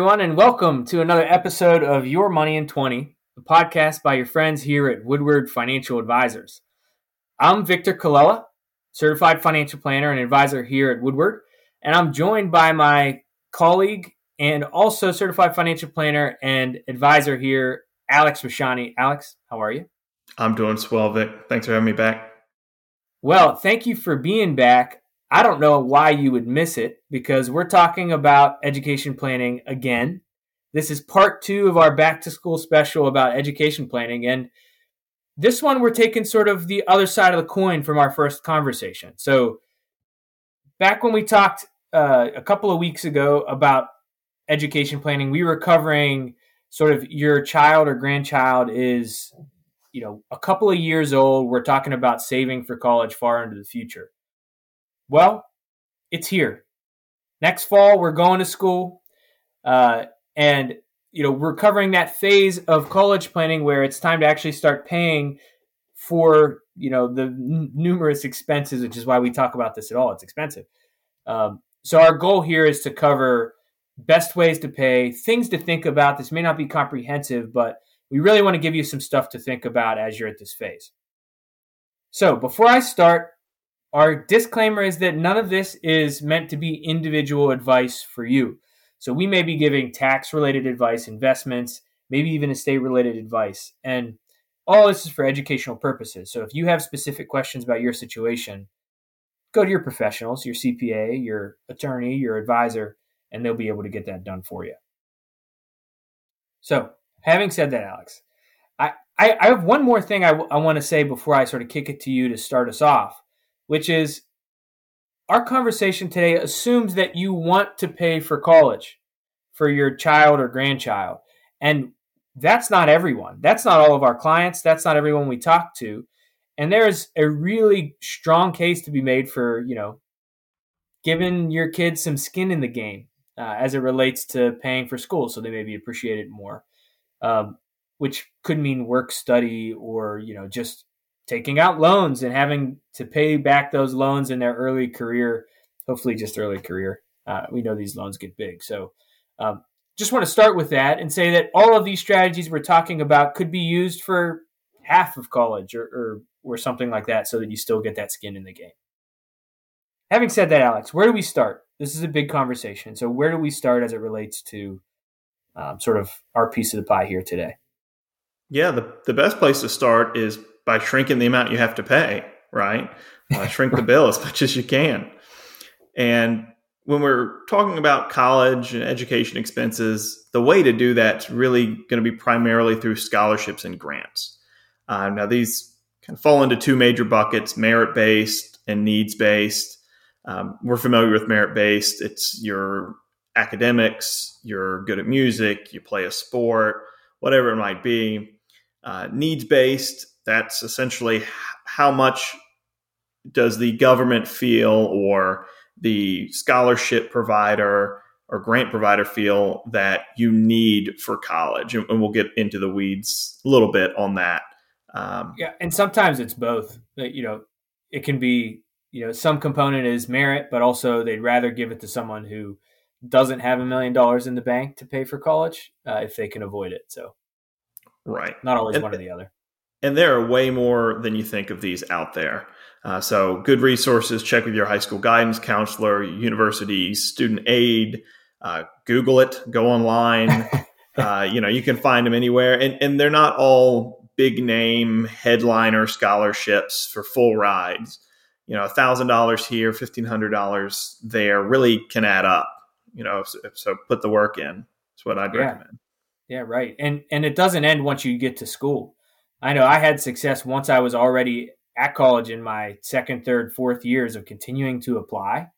everyone, and welcome to another episode of Your Money in 20, the podcast by your friends here at Woodward Financial Advisors. I'm Victor Colella, certified financial planner and advisor here at Woodward, and I'm joined by my colleague and also certified financial planner and advisor here, Alex Rashani. Alex, how are you? I'm doing swell, Vic. Thanks for having me back. Well, thank you for being back. I don't know why you would miss it because we're talking about education planning again. This is part two of our back to school special about education planning. And this one, we're taking sort of the other side of the coin from our first conversation. So, back when we talked uh, a couple of weeks ago about education planning, we were covering sort of your child or grandchild is, you know, a couple of years old. We're talking about saving for college far into the future. Well, it's here. Next fall, we're going to school. Uh, and, you know, we're covering that phase of college planning where it's time to actually start paying for, you know, the n- numerous expenses, which is why we talk about this at all. It's expensive. Um, so our goal here is to cover best ways to pay, things to think about. This may not be comprehensive, but we really want to give you some stuff to think about as you're at this phase. So before I start, our disclaimer is that none of this is meant to be individual advice for you. So we may be giving tax related advice, investments, maybe even estate related advice. And all this is for educational purposes. So if you have specific questions about your situation, go to your professionals, your CPA, your attorney, your advisor, and they'll be able to get that done for you. So, having said that, Alex, I, I, I have one more thing I, w- I want to say before I sort of kick it to you to start us off which is our conversation today assumes that you want to pay for college for your child or grandchild. And that's not everyone. That's not all of our clients. That's not everyone we talk to. And there's a really strong case to be made for, you know, giving your kids some skin in the game uh, as it relates to paying for school so they maybe appreciate it more, um, which could mean work study or, you know, just taking out loans and having to pay back those loans in their early career, hopefully just early career. Uh, we know these loans get big. So um, just want to start with that and say that all of these strategies we're talking about could be used for half of college or, or, or something like that so that you still get that skin in the game. Having said that, Alex, where do we start? This is a big conversation. So where do we start as it relates to um, sort of our piece of the pie here today? Yeah, the, the best place to start is by shrinking the amount you have to pay, right? Uh, shrink the bill as much as you can. And when we're talking about college and education expenses, the way to do that's really going to be primarily through scholarships and grants. Uh, now, these kind of fall into two major buckets merit based and needs based. Um, we're familiar with merit based, it's your academics, you're good at music, you play a sport, whatever it might be. Uh, needs based that's essentially how much does the government feel or the scholarship provider or grant provider feel that you need for college? And, we'll get into the weeds a little bit on that um, yeah and sometimes it's both you know it can be you know some component is merit but also they'd rather give it to someone who doesn't have a million dollars in the bank to pay for college uh, if they can avoid it so. Right. Not always and, one or the other and there are way more than you think of these out there. Uh, so, good resources. Check with your high school guidance counselor, university student aid. Uh, Google it. Go online. uh, you know, you can find them anywhere, and and they're not all big name headliner scholarships for full rides. You know, thousand dollars here, fifteen hundred dollars there, really can add up. You know, so, so, put the work in. That's what I'd yeah. recommend. Yeah, right. And and it doesn't end once you get to school. I know I had success once I was already at college in my second, third, fourth years of continuing to apply.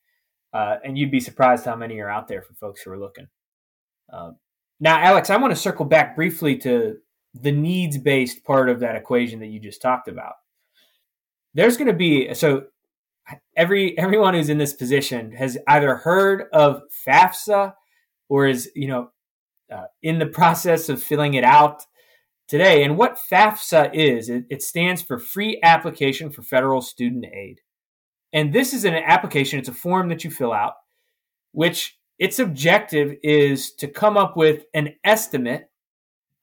Uh, and you'd be surprised how many are out there for folks who are looking. Uh, now, Alex, I want to circle back briefly to the needs based part of that equation that you just talked about. There's going to be so every everyone who's in this position has either heard of FAFSA or is you know uh, in the process of filling it out today. And what FAFSA is, it, it stands for Free Application for Federal Student Aid. And this is an application, it's a form that you fill out, which its objective is to come up with an estimate,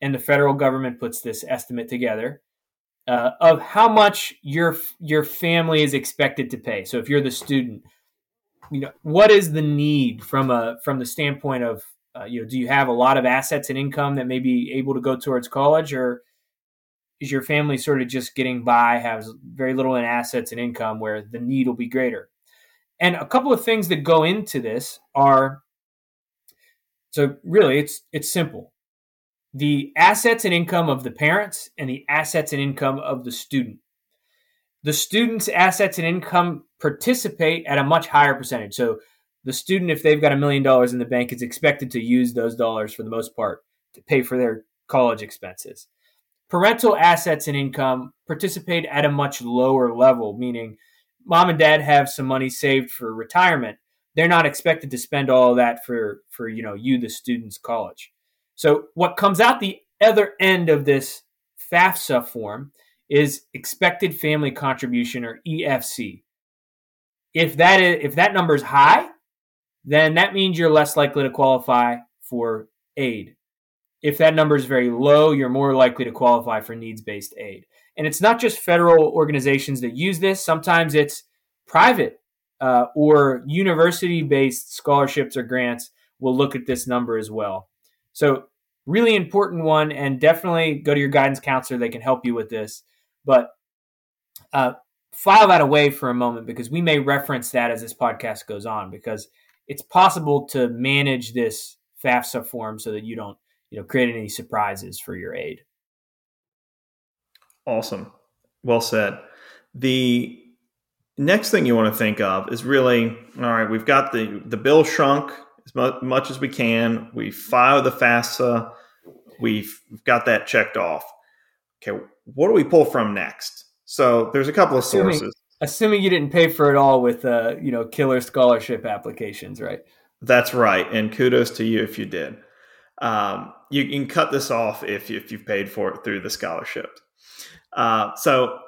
and the federal government puts this estimate together uh, of how much your your family is expected to pay. So if you're the student, you know what is the need from a from the standpoint of uh, you know do you have a lot of assets and income that may be able to go towards college, or is your family sort of just getting by, has very little in assets and income where the need will be greater? And a couple of things that go into this are so really it's it's simple. The assets and income of the parents and the assets and income of the student. The student's assets and income participate at a much higher percentage. So the student, if they've got a million dollars in the bank, is expected to use those dollars for the most part to pay for their college expenses. Parental assets and income participate at a much lower level, meaning mom and dad have some money saved for retirement, they're not expected to spend all that for for you know you the student's college. So what comes out the other end of this FAFSA form is expected family contribution or EFC. If that is if that number is high, then that means you're less likely to qualify for aid. If that number is very low, you're more likely to qualify for needs based aid. And it's not just federal organizations that use this, sometimes it's private uh, or university based scholarships or grants will look at this number as well. So, really important one, and definitely go to your guidance counselor. They can help you with this. But uh, file that away for a moment because we may reference that as this podcast goes on because it's possible to manage this FAFSA form so that you don't you know create any surprises for your aid. Awesome. Well said. The next thing you want to think of is really all right, we've got the, the bill shrunk as much as we can. We file the FAFSA. We've got that checked off. Okay, what do we pull from next? So there's a couple of assuming, sources. Assuming you didn't pay for it all with, uh, you know, killer scholarship applications, right? That's right, and kudos to you if you did. Um, you can cut this off if, if you've paid for it through the scholarship. Uh, so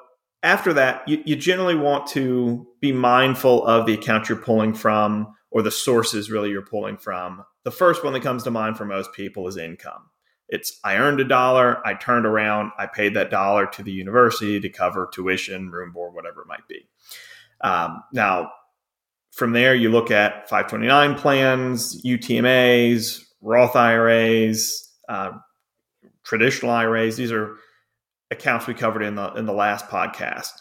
after that, you, you generally want to be mindful of the account you're pulling from or the sources really you're pulling from. The first one that comes to mind for most people is income. It's I earned a dollar, I turned around, I paid that dollar to the university to cover tuition, room board, whatever it might be. Um, now, from there, you look at 529 plans, UTMAs, Roth IRAs, uh, traditional IRAs. These are accounts we covered in the in the last podcast.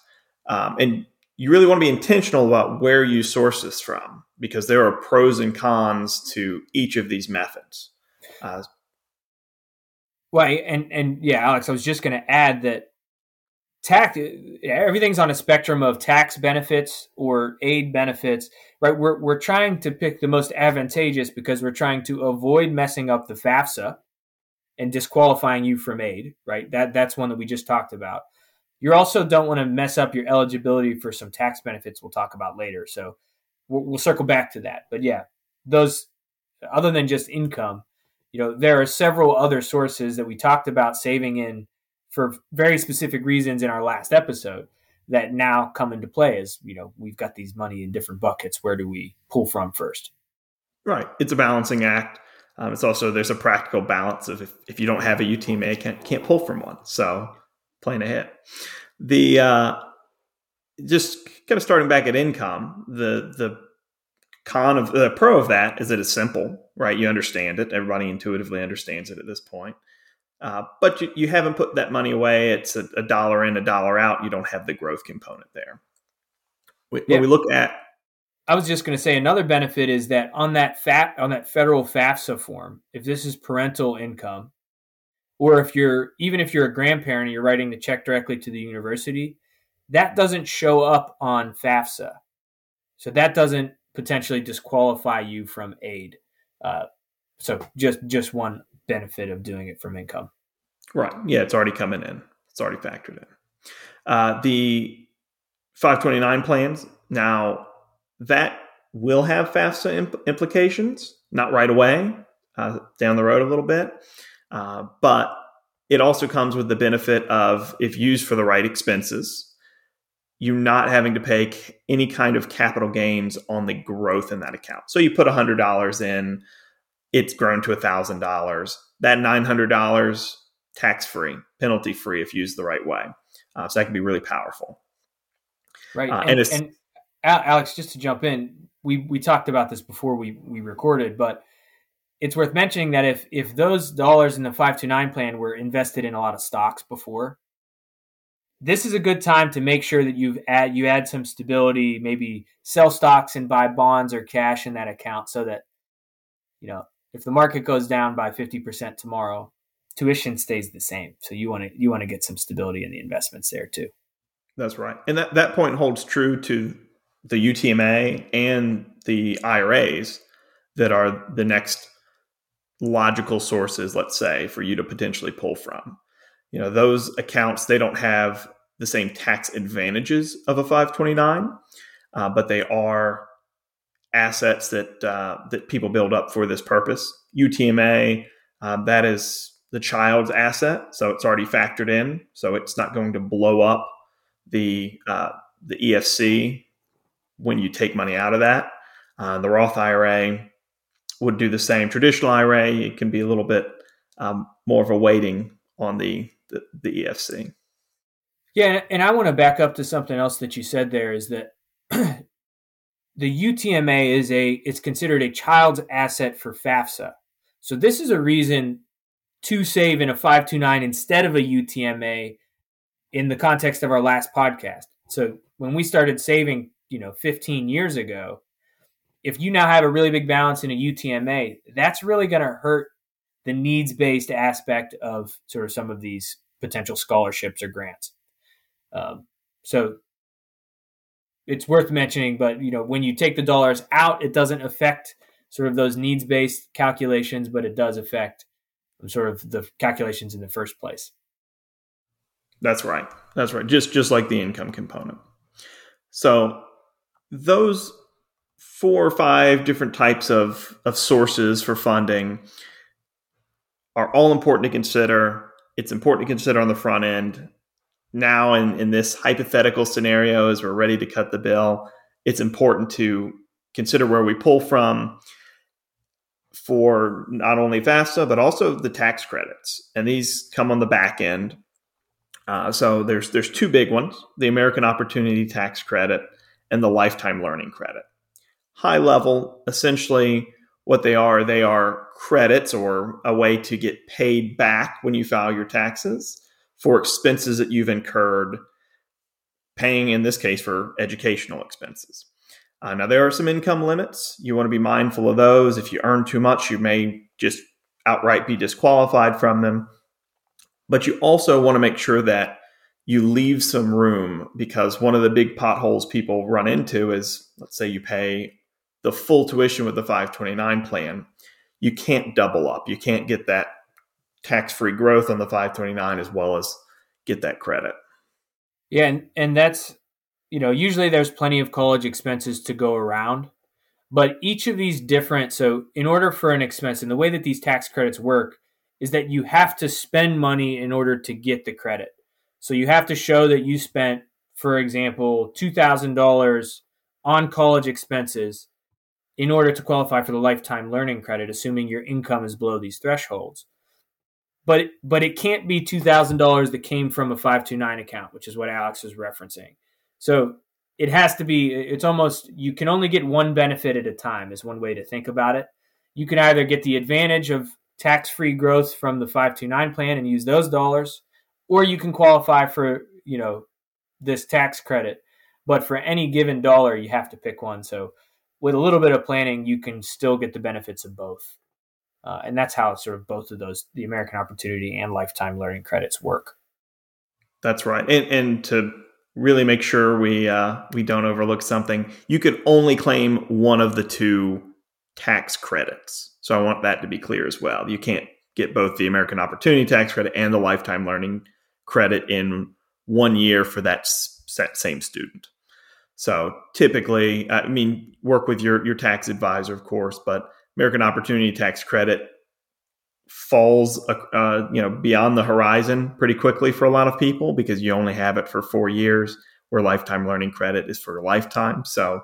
Um, and you really want to be intentional about where you source this from because there are pros and cons to each of these methods. Uh, well, and and yeah, Alex, I was just going to add that tax everything's on a spectrum of tax benefits or aid benefits, right? We're we're trying to pick the most advantageous because we're trying to avoid messing up the FAFSA and disqualifying you from aid, right? That that's one that we just talked about. You also don't want to mess up your eligibility for some tax benefits we'll talk about later. So we'll, we'll circle back to that. But yeah, those other than just income, you know, there are several other sources that we talked about saving in for very specific reasons in our last episode that now come into play as you know we've got these money in different buckets. Where do we pull from first? Right. It's a balancing act. Um, it's also there's a practical balance of if, if you don't have a UTMA, can't can't pull from one. So plan ahead. The uh, just kind of starting back at income, the the con of the pro of that is that it's simple, right? You understand it. Everybody intuitively understands it at this point. Uh, but you, you haven't put that money away. It's a, a, dollar in, a dollar out. You don't have the growth component there. When yeah. we look at I was just going to say another benefit is that on that fat on that federal FAFSA form, if this is parental income, or if you're even if you're a grandparent and you're writing the check directly to the university, that doesn't show up on FAFSA, so that doesn't potentially disqualify you from aid. Uh, so just just one benefit of doing it from income. Right. Yeah, it's already coming in. It's already factored in. Uh, the 529 plans now that will have FAFSA imp- implications, not right away, uh, down the road a little bit. Uh, but it also comes with the benefit of if used for the right expenses, you not having to pay any kind of capital gains on the growth in that account. So you put $100 in, it's grown to $1,000. That $900 tax free, penalty free if used the right way. Uh, so that can be really powerful. Right. Uh, and, and, and, Alex, just to jump in, we, we talked about this before we, we recorded, but it's worth mentioning that if, if those dollars in the 529 plan were invested in a lot of stocks before, this is a good time to make sure that you've add you add some stability, maybe sell stocks and buy bonds or cash in that account so that you know if the market goes down by 50% tomorrow, tuition stays the same. So you want to you want to get some stability in the investments there too. That's right. And that, that point holds true to the UTMA and the IRAs that are the next logical sources, let's say, for you to potentially pull from you know those accounts they don't have the same tax advantages of a 529 uh, but they are assets that uh, that people build up for this purpose. Utma uh, that is the child's asset so it's already factored in so it's not going to blow up the uh, the efc when you take money out of that. Uh, the roth ira would do the same. Traditional ira it can be a little bit um, more of a weighting on the the, the EFC. Yeah, and I want to back up to something else that you said there is that the UTMA is a it's considered a child's asset for FAFSA. So this is a reason to save in a 529 instead of a UTMA in the context of our last podcast. So when we started saving, you know, 15 years ago, if you now have a really big balance in a UTMA, that's really going to hurt the needs based aspect of sort of some of these potential scholarships or grants. Um, so it's worth mentioning, but you know, when you take the dollars out, it doesn't affect sort of those needs based calculations, but it does affect sort of the calculations in the first place. That's right. That's right. Just just like the income component. So those four or five different types of, of sources for funding are all important to consider. It's important to consider on the front end. Now, in, in this hypothetical scenario, as we're ready to cut the bill, it's important to consider where we pull from for not only FAFSA, but also the tax credits. And these come on the back end. Uh, so there's there's two big ones: the American Opportunity Tax Credit and the Lifetime Learning Credit. High level, essentially, what they are, they are credits or a way to get paid back when you file your taxes for expenses that you've incurred, paying in this case for educational expenses. Uh, now, there are some income limits. You want to be mindful of those. If you earn too much, you may just outright be disqualified from them. But you also want to make sure that you leave some room because one of the big potholes people run into is let's say you pay the full tuition with the 529 plan you can't double up. You can't get that tax free growth on the 529 as well as get that credit. Yeah, and, and that's you know, usually there's plenty of college expenses to go around, but each of these different so in order for an expense and the way that these tax credits work is that you have to spend money in order to get the credit. So you have to show that you spent for example $2000 on college expenses in order to qualify for the lifetime learning credit, assuming your income is below these thresholds. But but it can't be two thousand dollars that came from a five two nine account, which is what Alex is referencing. So it has to be. It's almost you can only get one benefit at a time. Is one way to think about it. You can either get the advantage of tax free growth from the five two nine plan and use those dollars, or you can qualify for you know this tax credit. But for any given dollar, you have to pick one. So with a little bit of planning, you can still get the benefits of both. Uh, and that's how sort of both of those, the American Opportunity and Lifetime Learning Credits, work. That's right. And, and to really make sure we uh, we don't overlook something, you could only claim one of the two tax credits. So I want that to be clear as well. You can't get both the American Opportunity Tax Credit and the Lifetime Learning Credit in one year for that same student. So typically, I mean, work with your your tax advisor, of course, but American Opportunity Tax Credit falls, uh, uh, you know, beyond the horizon pretty quickly for a lot of people because you only have it for four years. where lifetime learning credit is for a lifetime. So,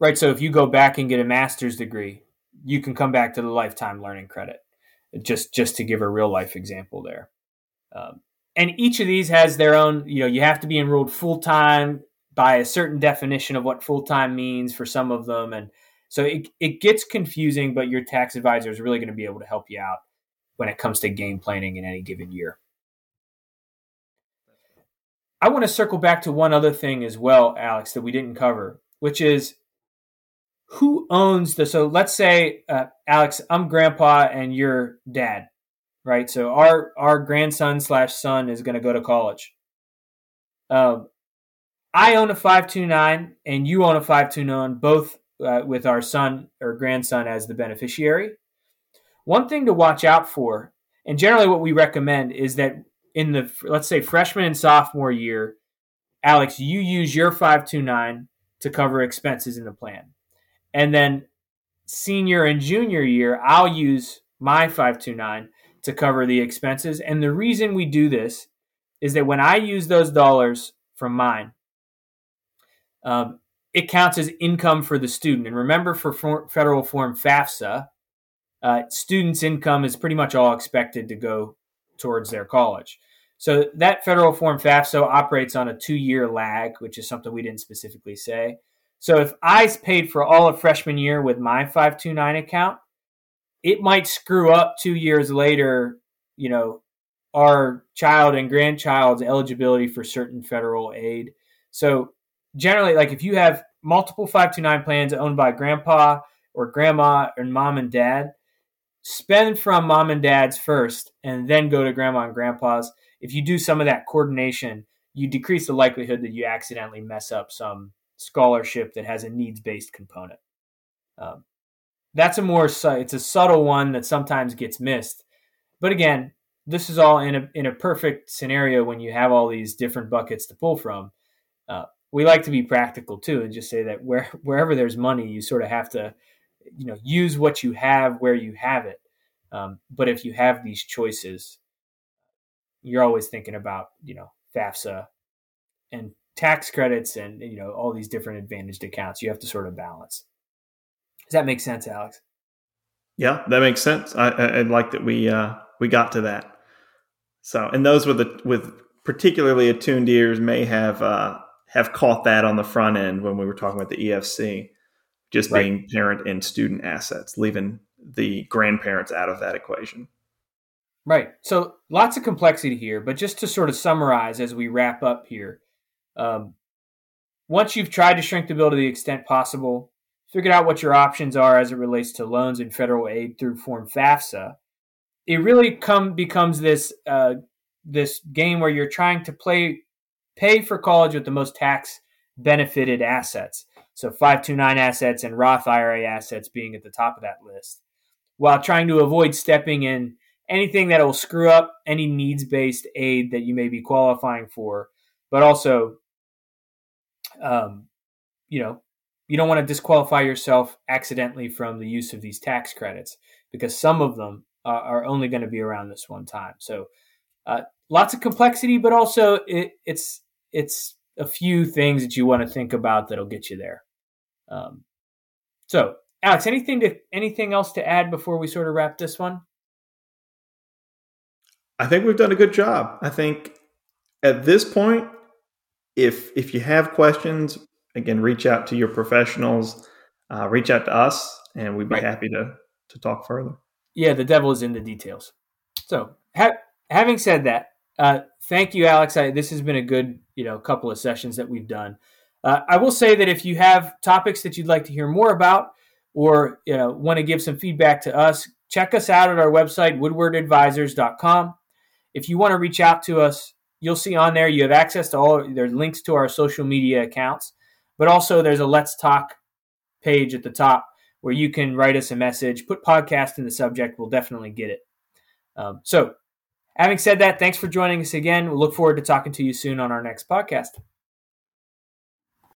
right. So if you go back and get a master's degree, you can come back to the lifetime learning credit. Just just to give a real life example there. Um, and each of these has their own. You know, you have to be enrolled full time by a certain definition of what full time means for some of them, and so it it gets confusing. But your tax advisor is really going to be able to help you out when it comes to game planning in any given year. I want to circle back to one other thing as well, Alex, that we didn't cover, which is who owns the. So let's say, uh, Alex, I'm grandpa and you're dad, right? So our our grandson slash son is going to go to college. Um, I own a five two nine, and you own a five two nine, both uh, with our son or grandson as the beneficiary. One thing to watch out for, and generally what we recommend is that in the let's say freshman and sophomore year, Alex, you use your 529 to cover expenses in the plan. And then senior and junior year, I'll use my 529 to cover the expenses. And the reason we do this is that when I use those dollars from mine, um, it counts as income for the student. And remember, for federal form FAFSA, uh, students' income is pretty much all expected to go towards their college. So that federal form FAFSA operates on a two year lag, which is something we didn't specifically say. So if I paid for all of freshman year with my 529 account, it might screw up two years later, you know, our child and grandchild's eligibility for certain federal aid. So generally, like if you have multiple 529 plans owned by grandpa or grandma and mom and dad, spend from mom and dad's first and then go to grandma and grandpa's. If you do some of that coordination, you decrease the likelihood that you accidentally mess up some scholarship that has a needs based component. Um, that's a more it's a subtle one that sometimes gets missed. But again, this is all in a in a perfect scenario when you have all these different buckets to pull from. Uh, we like to be practical too, and just say that where wherever there's money, you sort of have to, you know, use what you have where you have it. Um, but if you have these choices, you're always thinking about you know FAFSA and tax credits and you know all these different advantaged accounts. You have to sort of balance. Does that make sense alex? Yeah that makes sense. I, I, I like that we uh, we got to that. So and those with the with particularly attuned ears may have uh, have caught that on the front end when we were talking about the efc just right. being parent and student assets leaving the grandparents out of that equation right so lots of complexity here but just to sort of summarize as we wrap up here um, once you've tried to shrink the bill to the extent possible, figured out what your options are as it relates to loans and federal aid through Form FAFSA, it really come becomes this uh, this game where you're trying to play pay for college with the most tax benefited assets. So 529 assets and Roth IRA assets being at the top of that list, while trying to avoid stepping in anything that will screw up any needs based aid that you may be qualifying for, but also um, you know, you don't want to disqualify yourself accidentally from the use of these tax credits because some of them are, are only going to be around this one time. So, uh, lots of complexity, but also it, it's it's a few things that you want to think about that'll get you there. Um, so, Alex, anything to anything else to add before we sort of wrap this one? I think we've done a good job. I think at this point, if if you have questions, again, reach out to your professionals, uh, reach out to us, and we'd be right. happy to to talk further. Yeah, the devil is in the details. So, ha- having said that, uh, thank you, Alex. I, this has been a good you know couple of sessions that we've done. Uh, I will say that if you have topics that you'd like to hear more about, or you know want to give some feedback to us, check us out at our website woodwardadvisors.com. If you want to reach out to us, you'll see on there you have access to all there's links to our social media accounts, but also there's a Let's Talk page at the top where you can write us a message, put podcast in the subject. We'll definitely get it. Um, so, having said that, thanks for joining us again. We'll look forward to talking to you soon on our next podcast.